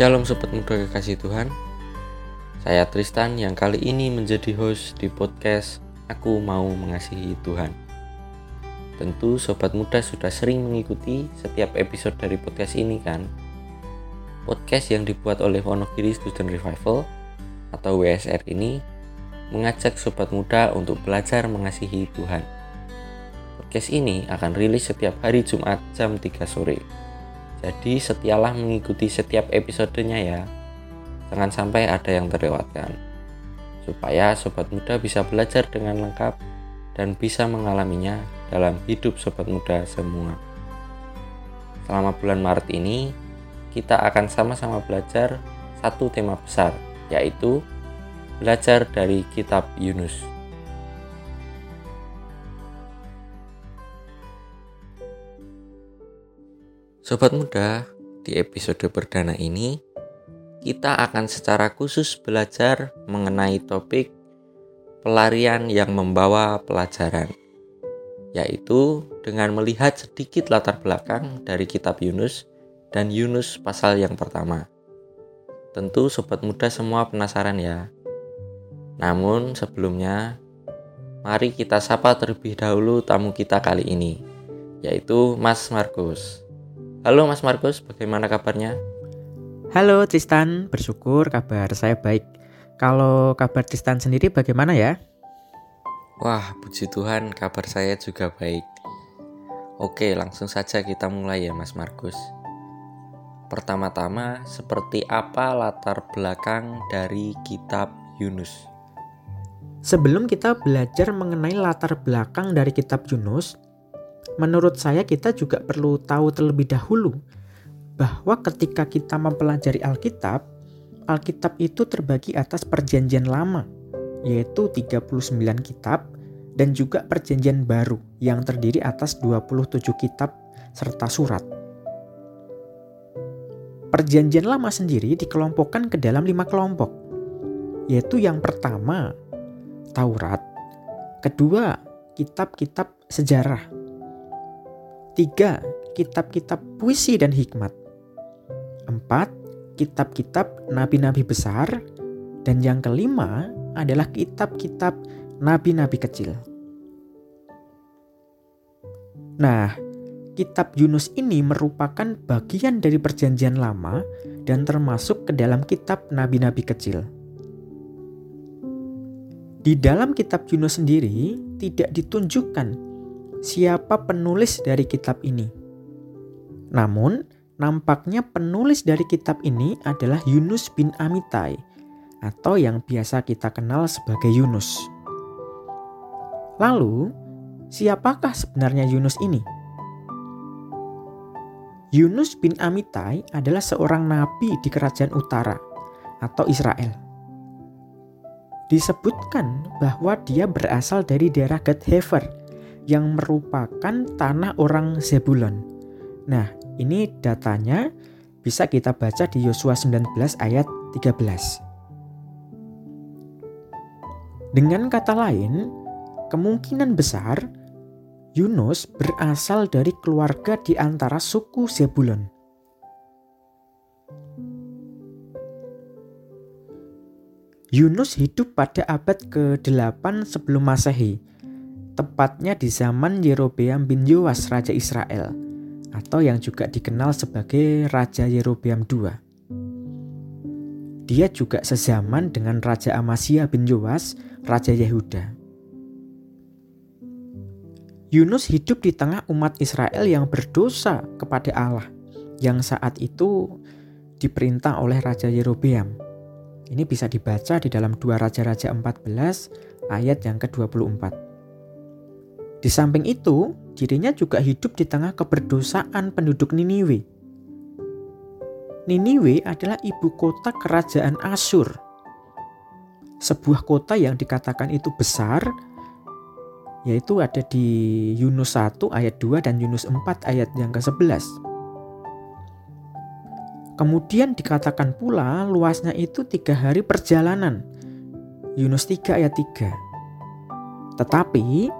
Shalom Sobat Muda Kekasih Tuhan. Saya Tristan yang kali ini menjadi host di podcast Aku Mau Mengasihi Tuhan. Tentu Sobat Muda sudah sering mengikuti setiap episode dari podcast ini kan? Podcast yang dibuat oleh Wonogiri Student Revival atau WSR ini mengajak Sobat Muda untuk belajar mengasihi Tuhan. Podcast ini akan rilis setiap hari Jumat jam 3 sore jadi setialah mengikuti setiap episodenya ya. Jangan sampai ada yang terlewatkan. Supaya sobat muda bisa belajar dengan lengkap dan bisa mengalaminya dalam hidup sobat muda semua. Selama bulan Maret ini, kita akan sama-sama belajar satu tema besar, yaitu belajar dari kitab Yunus. Sobat muda, di episode perdana ini kita akan secara khusus belajar mengenai topik pelarian yang membawa pelajaran, yaitu dengan melihat sedikit latar belakang dari kitab Yunus dan Yunus pasal yang pertama. Tentu sobat muda semua penasaran ya. Namun sebelumnya, mari kita sapa terlebih dahulu tamu kita kali ini, yaitu Mas Markus. Halo Mas Markus, bagaimana kabarnya? Halo Tristan, bersyukur kabar saya baik. Kalau kabar Tristan sendiri bagaimana ya? Wah, puji Tuhan kabar saya juga baik. Oke, langsung saja kita mulai ya Mas Markus. Pertama-tama, seperti apa latar belakang dari kitab Yunus? Sebelum kita belajar mengenai latar belakang dari kitab Yunus, menurut saya kita juga perlu tahu terlebih dahulu bahwa ketika kita mempelajari Alkitab, Alkitab itu terbagi atas perjanjian lama, yaitu 39 kitab, dan juga perjanjian baru yang terdiri atas 27 kitab serta surat. Perjanjian lama sendiri dikelompokkan ke dalam lima kelompok, yaitu yang pertama, Taurat, kedua, kitab-kitab sejarah, Tiga, kitab-kitab puisi dan hikmat. Empat, kitab-kitab nabi-nabi besar. Dan yang kelima adalah kitab-kitab nabi-nabi kecil. Nah, kitab Yunus ini merupakan bagian dari perjanjian lama dan termasuk ke dalam kitab nabi-nabi kecil. Di dalam kitab Yunus sendiri tidak ditunjukkan siapa penulis dari kitab ini. Namun, nampaknya penulis dari kitab ini adalah Yunus bin Amitai atau yang biasa kita kenal sebagai Yunus. Lalu, siapakah sebenarnya Yunus ini? Yunus bin Amitai adalah seorang nabi di kerajaan utara atau Israel. Disebutkan bahwa dia berasal dari daerah Gad Hefer yang merupakan tanah orang Zebulon. Nah, ini datanya bisa kita baca di Yosua 19 ayat 13. Dengan kata lain, kemungkinan besar Yunus berasal dari keluarga di antara suku Zebulon. Yunus hidup pada abad ke-8 sebelum Masehi tepatnya di zaman Yerobeam bin Yoas Raja Israel atau yang juga dikenal sebagai Raja Yerobeam II. Dia juga sezaman dengan Raja Amasya bin Yoas, Raja Yehuda. Yunus hidup di tengah umat Israel yang berdosa kepada Allah yang saat itu diperintah oleh Raja Yerobeam. Ini bisa dibaca di dalam dua Raja-Raja 14 ayat yang ke-24. Di samping itu, dirinya juga hidup di tengah keberdosaan penduduk Niniwe. Niniwe adalah ibu kota kerajaan Asyur. Sebuah kota yang dikatakan itu besar, yaitu ada di Yunus 1 ayat 2 dan Yunus 4 ayat yang ke-11. Kemudian dikatakan pula luasnya itu tiga hari perjalanan. Yunus 3 ayat 3. Tetapi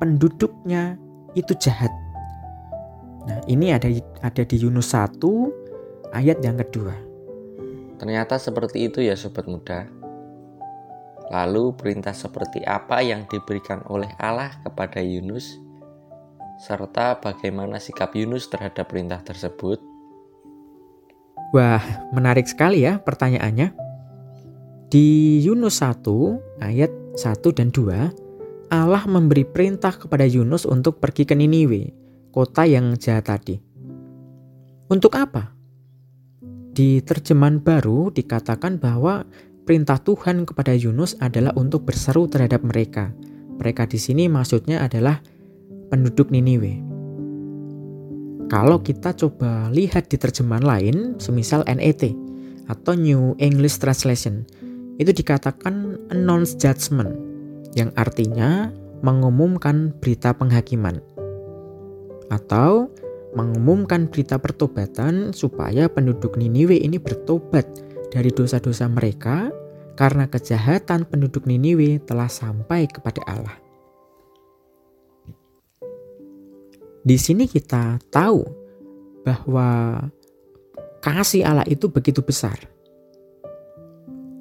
penduduknya itu jahat. Nah, ini ada ada di Yunus 1 ayat yang kedua. Ternyata seperti itu ya sobat muda. Lalu perintah seperti apa yang diberikan oleh Allah kepada Yunus serta bagaimana sikap Yunus terhadap perintah tersebut? Wah, menarik sekali ya pertanyaannya. Di Yunus 1 ayat 1 dan 2, Allah memberi perintah kepada Yunus untuk pergi ke Niniwe, kota yang jahat tadi. Untuk apa? Di terjemahan baru dikatakan bahwa perintah Tuhan kepada Yunus adalah untuk berseru terhadap mereka. Mereka di sini maksudnya adalah penduduk Niniwe. Kalau kita coba lihat di terjemahan lain, semisal NET atau New English Translation, itu dikatakan announce judgment, yang artinya mengumumkan berita penghakiman. Atau mengumumkan berita pertobatan supaya penduduk Niniwe ini bertobat dari dosa-dosa mereka karena kejahatan penduduk Niniwe telah sampai kepada Allah. Di sini kita tahu bahwa kasih Allah itu begitu besar.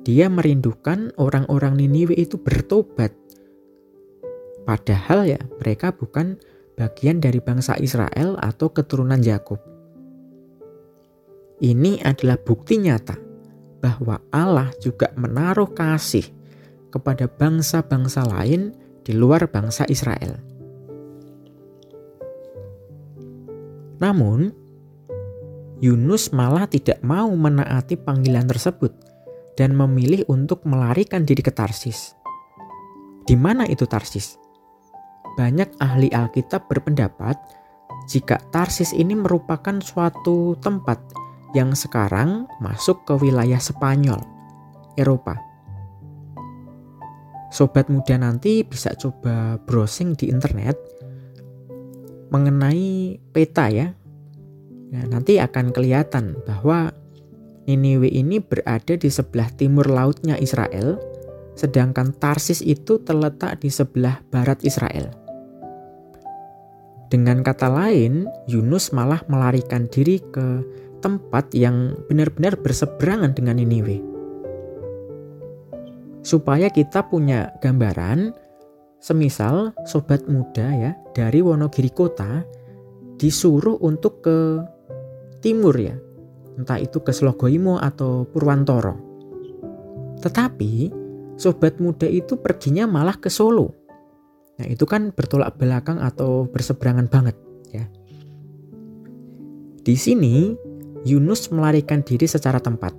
Dia merindukan orang-orang Niniwe itu bertobat. Padahal ya mereka bukan bagian dari bangsa Israel atau keturunan Yakub. Ini adalah bukti nyata bahwa Allah juga menaruh kasih kepada bangsa-bangsa lain di luar bangsa Israel. Namun, Yunus malah tidak mau menaati panggilan tersebut dan memilih untuk melarikan diri ke Tarsis. Di mana itu Tarsis? banyak ahli Alkitab berpendapat jika Tarsis ini merupakan suatu tempat yang sekarang masuk ke wilayah Spanyol, Eropa. Sobat muda nanti bisa coba browsing di internet mengenai peta ya. Nah, nanti akan kelihatan bahwa Niniwe ini berada di sebelah timur lautnya Israel, sedangkan Tarsis itu terletak di sebelah barat Israel. Dengan kata lain, Yunus malah melarikan diri ke tempat yang benar-benar berseberangan dengan Niniwe. Supaya kita punya gambaran, semisal sobat muda ya dari Wonogiri kota disuruh untuk ke timur ya, entah itu ke Slogoimo atau Purwantoro. Tetapi sobat muda itu perginya malah ke Solo Nah, itu kan bertolak belakang atau berseberangan banget ya. Di sini Yunus melarikan diri secara tempat.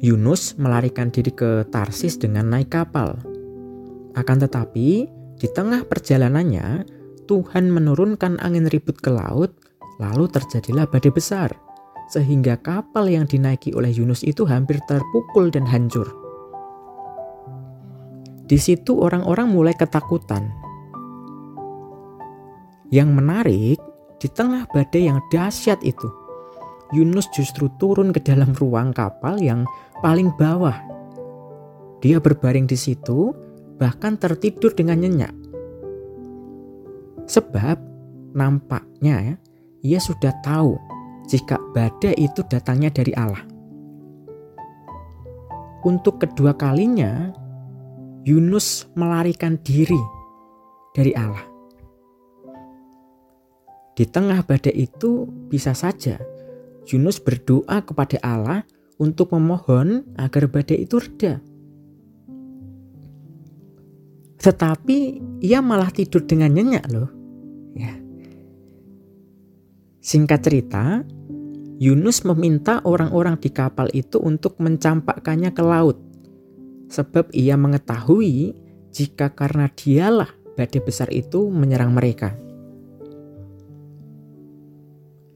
Yunus melarikan diri ke Tarsis dengan naik kapal. Akan tetapi, di tengah perjalanannya, Tuhan menurunkan angin ribut ke laut, lalu terjadilah badai besar, sehingga kapal yang dinaiki oleh Yunus itu hampir terpukul dan hancur. Di situ orang-orang mulai ketakutan. Yang menarik, di tengah badai yang dahsyat itu, Yunus justru turun ke dalam ruang kapal yang paling bawah. Dia berbaring di situ, bahkan tertidur dengan nyenyak. Sebab nampaknya ya, ia sudah tahu jika badai itu datangnya dari Allah. Untuk kedua kalinya, Yunus melarikan diri dari Allah. Di tengah badai itu bisa saja Yunus berdoa kepada Allah untuk memohon agar badai itu reda. Tetapi ia malah tidur dengan nyenyak loh. Ya. Singkat cerita, Yunus meminta orang-orang di kapal itu untuk mencampakkannya ke laut sebab ia mengetahui jika karena dialah badai besar itu menyerang mereka.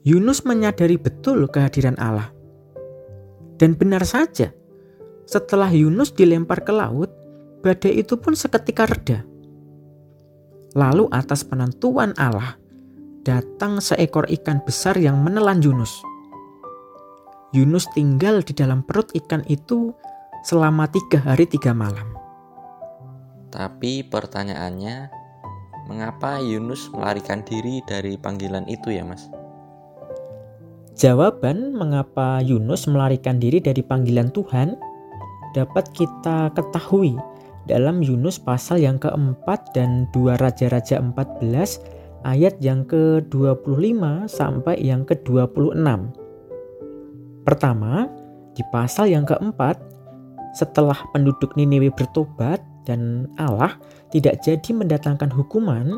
Yunus menyadari betul kehadiran Allah. Dan benar saja, setelah Yunus dilempar ke laut, badai itu pun seketika reda. Lalu atas penentuan Allah, datang seekor ikan besar yang menelan Yunus. Yunus tinggal di dalam perut ikan itu selama tiga hari tiga malam. Tapi pertanyaannya, mengapa Yunus melarikan diri dari panggilan itu ya mas? Jawaban mengapa Yunus melarikan diri dari panggilan Tuhan dapat kita ketahui dalam Yunus pasal yang keempat dan dua Raja-Raja 14 ayat yang ke-25 sampai yang ke-26. Pertama, di pasal yang keempat, setelah penduduk Niniwe bertobat dan Allah tidak jadi mendatangkan hukuman,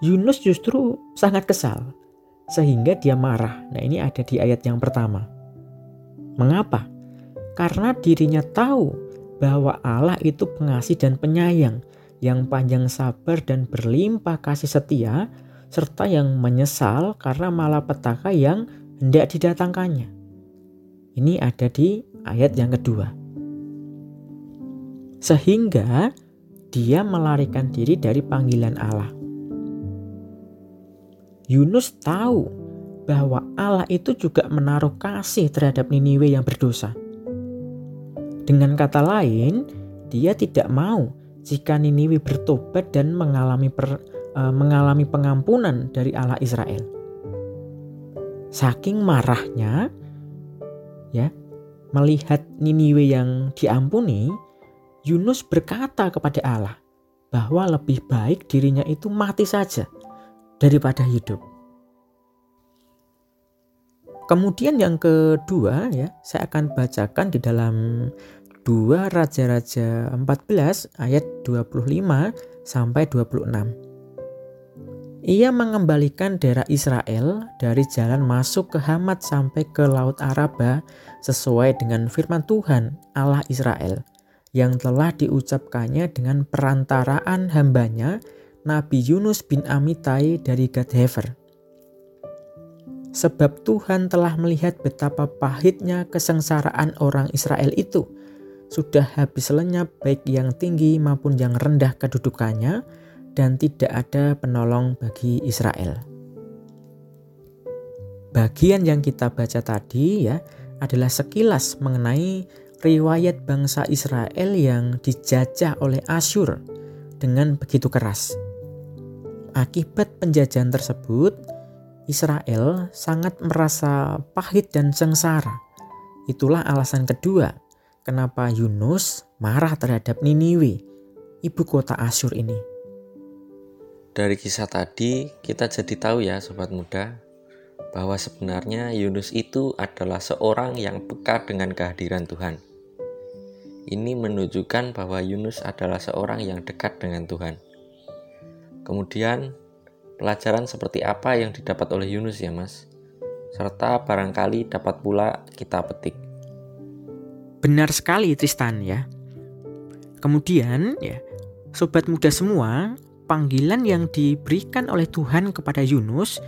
Yunus justru sangat kesal sehingga dia marah. Nah, ini ada di ayat yang pertama. Mengapa? Karena dirinya tahu bahwa Allah itu pengasih dan penyayang, yang panjang sabar dan berlimpah kasih setia, serta yang menyesal karena malapetaka yang hendak didatangkannya. Ini ada di ayat yang kedua. Sehingga dia melarikan diri dari panggilan Allah. Yunus tahu bahwa Allah itu juga menaruh kasih terhadap Niniwe yang berdosa. Dengan kata lain, dia tidak mau jika Niniwe bertobat dan mengalami per, uh, mengalami pengampunan dari Allah Israel. Saking marahnya, ya, melihat Niniwe yang diampuni, Yunus berkata kepada Allah bahwa lebih baik dirinya itu mati saja daripada hidup. Kemudian yang kedua ya, saya akan bacakan di dalam 2 Raja-Raja 14 ayat 25 sampai 26. Ia mengembalikan daerah Israel dari jalan masuk ke Hamat sampai ke Laut Araba sesuai dengan firman Tuhan Allah Israel yang telah diucapkannya dengan perantaraan hambanya Nabi Yunus bin Amitai dari Gadhefer. Sebab Tuhan telah melihat betapa pahitnya kesengsaraan orang Israel itu. Sudah habis lenyap baik yang tinggi maupun yang rendah kedudukannya dan tidak ada penolong bagi Israel. Bagian yang kita baca tadi ya adalah sekilas mengenai riwayat bangsa Israel yang dijajah oleh Asyur dengan begitu keras. Akibat penjajahan tersebut, Israel sangat merasa pahit dan sengsara. Itulah alasan kedua kenapa Yunus marah terhadap Niniwe, ibu kota Asyur ini. Dari kisah tadi, kita jadi tahu ya sobat muda, bahwa sebenarnya Yunus itu adalah seorang yang peka dengan kehadiran Tuhan. Ini menunjukkan bahwa Yunus adalah seorang yang dekat dengan Tuhan. Kemudian, pelajaran seperti apa yang didapat oleh Yunus ya mas? Serta barangkali dapat pula kita petik. Benar sekali Tristan ya. Kemudian ya, sobat muda semua, panggilan yang diberikan oleh Tuhan kepada Yunus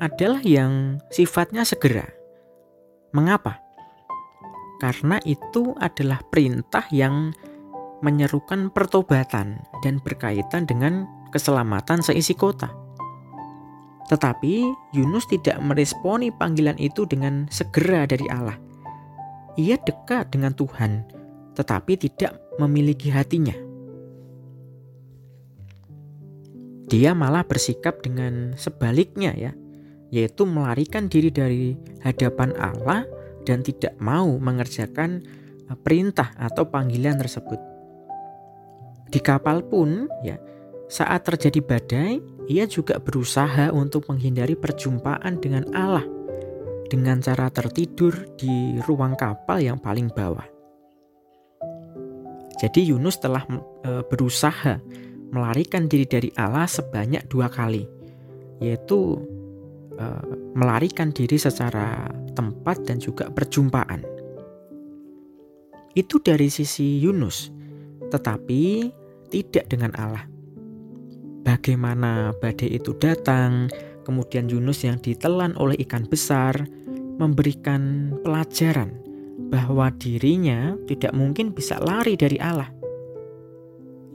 adalah yang sifatnya segera. Mengapa? karena itu adalah perintah yang menyerukan pertobatan dan berkaitan dengan keselamatan seisi kota. Tetapi Yunus tidak meresponi panggilan itu dengan segera dari Allah. Ia dekat dengan Tuhan, tetapi tidak memiliki hatinya. Dia malah bersikap dengan sebaliknya ya, yaitu melarikan diri dari hadapan Allah dan tidak mau mengerjakan eh, perintah atau panggilan tersebut. Di kapal pun ya saat terjadi badai, ia juga berusaha untuk menghindari perjumpaan dengan Allah dengan cara tertidur di ruang kapal yang paling bawah. Jadi Yunus telah e, berusaha melarikan diri dari Allah sebanyak dua kali, yaitu e, melarikan diri secara tempat dan juga perjumpaan. Itu dari sisi Yunus, tetapi tidak dengan Allah. Bagaimana badai itu datang, kemudian Yunus yang ditelan oleh ikan besar memberikan pelajaran bahwa dirinya tidak mungkin bisa lari dari Allah.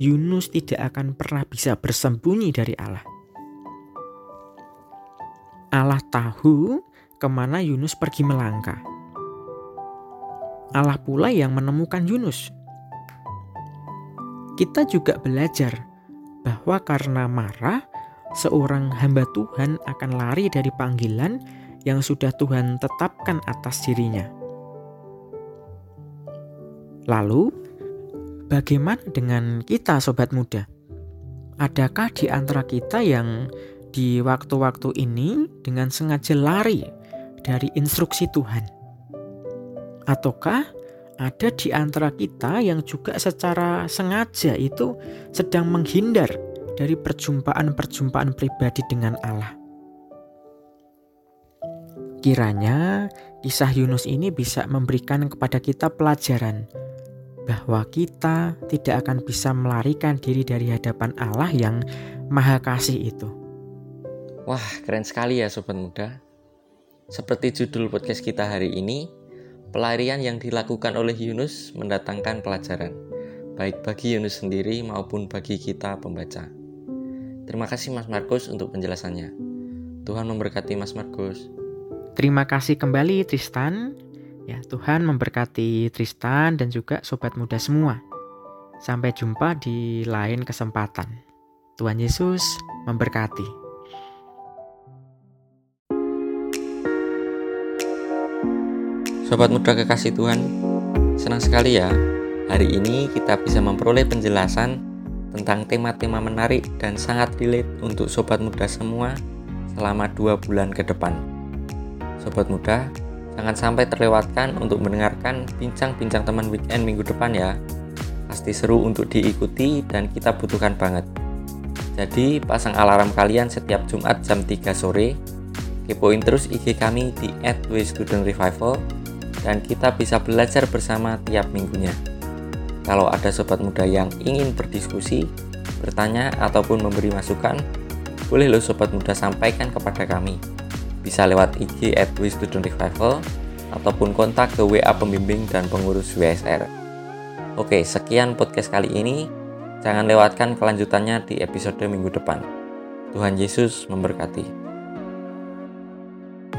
Yunus tidak akan pernah bisa bersembunyi dari Allah. Allah tahu ke mana Yunus pergi melangkah. Allah pula yang menemukan Yunus. Kita juga belajar bahwa karena marah, seorang hamba Tuhan akan lari dari panggilan yang sudah Tuhan tetapkan atas dirinya. Lalu, bagaimana dengan kita, sobat muda? Adakah di antara kita yang di waktu-waktu ini dengan sengaja lari dari instruksi Tuhan? Ataukah ada di antara kita yang juga secara sengaja itu sedang menghindar dari perjumpaan-perjumpaan pribadi dengan Allah? Kiranya kisah Yunus ini bisa memberikan kepada kita pelajaran bahwa kita tidak akan bisa melarikan diri dari hadapan Allah yang Maha Kasih itu. Wah, keren sekali ya sobat muda. Seperti judul podcast kita hari ini, pelarian yang dilakukan oleh Yunus mendatangkan pelajaran, baik bagi Yunus sendiri maupun bagi kita pembaca. Terima kasih Mas Markus untuk penjelasannya. Tuhan memberkati Mas Markus. Terima kasih kembali Tristan. Ya, Tuhan memberkati Tristan dan juga sobat muda semua. Sampai jumpa di lain kesempatan. Tuhan Yesus memberkati. Sobat muda kekasih Tuhan, senang sekali ya. Hari ini kita bisa memperoleh penjelasan tentang tema-tema menarik dan sangat relate untuk sobat muda semua selama dua bulan ke depan. Sobat muda, jangan sampai terlewatkan untuk mendengarkan bincang-bincang teman weekend minggu depan ya. Pasti seru untuk diikuti dan kita butuhkan banget. Jadi pasang alarm kalian setiap Jumat jam 3 sore. Kepoin terus IG kami di @studentrevival dan kita bisa belajar bersama tiap minggunya. Kalau ada sobat muda yang ingin berdiskusi, bertanya ataupun memberi masukan, boleh lo sobat muda sampaikan kepada kami bisa lewat IG at Student Revival ataupun kontak ke WA pembimbing dan pengurus WSR. Oke, sekian podcast kali ini. Jangan lewatkan kelanjutannya di episode minggu depan. Tuhan Yesus memberkati.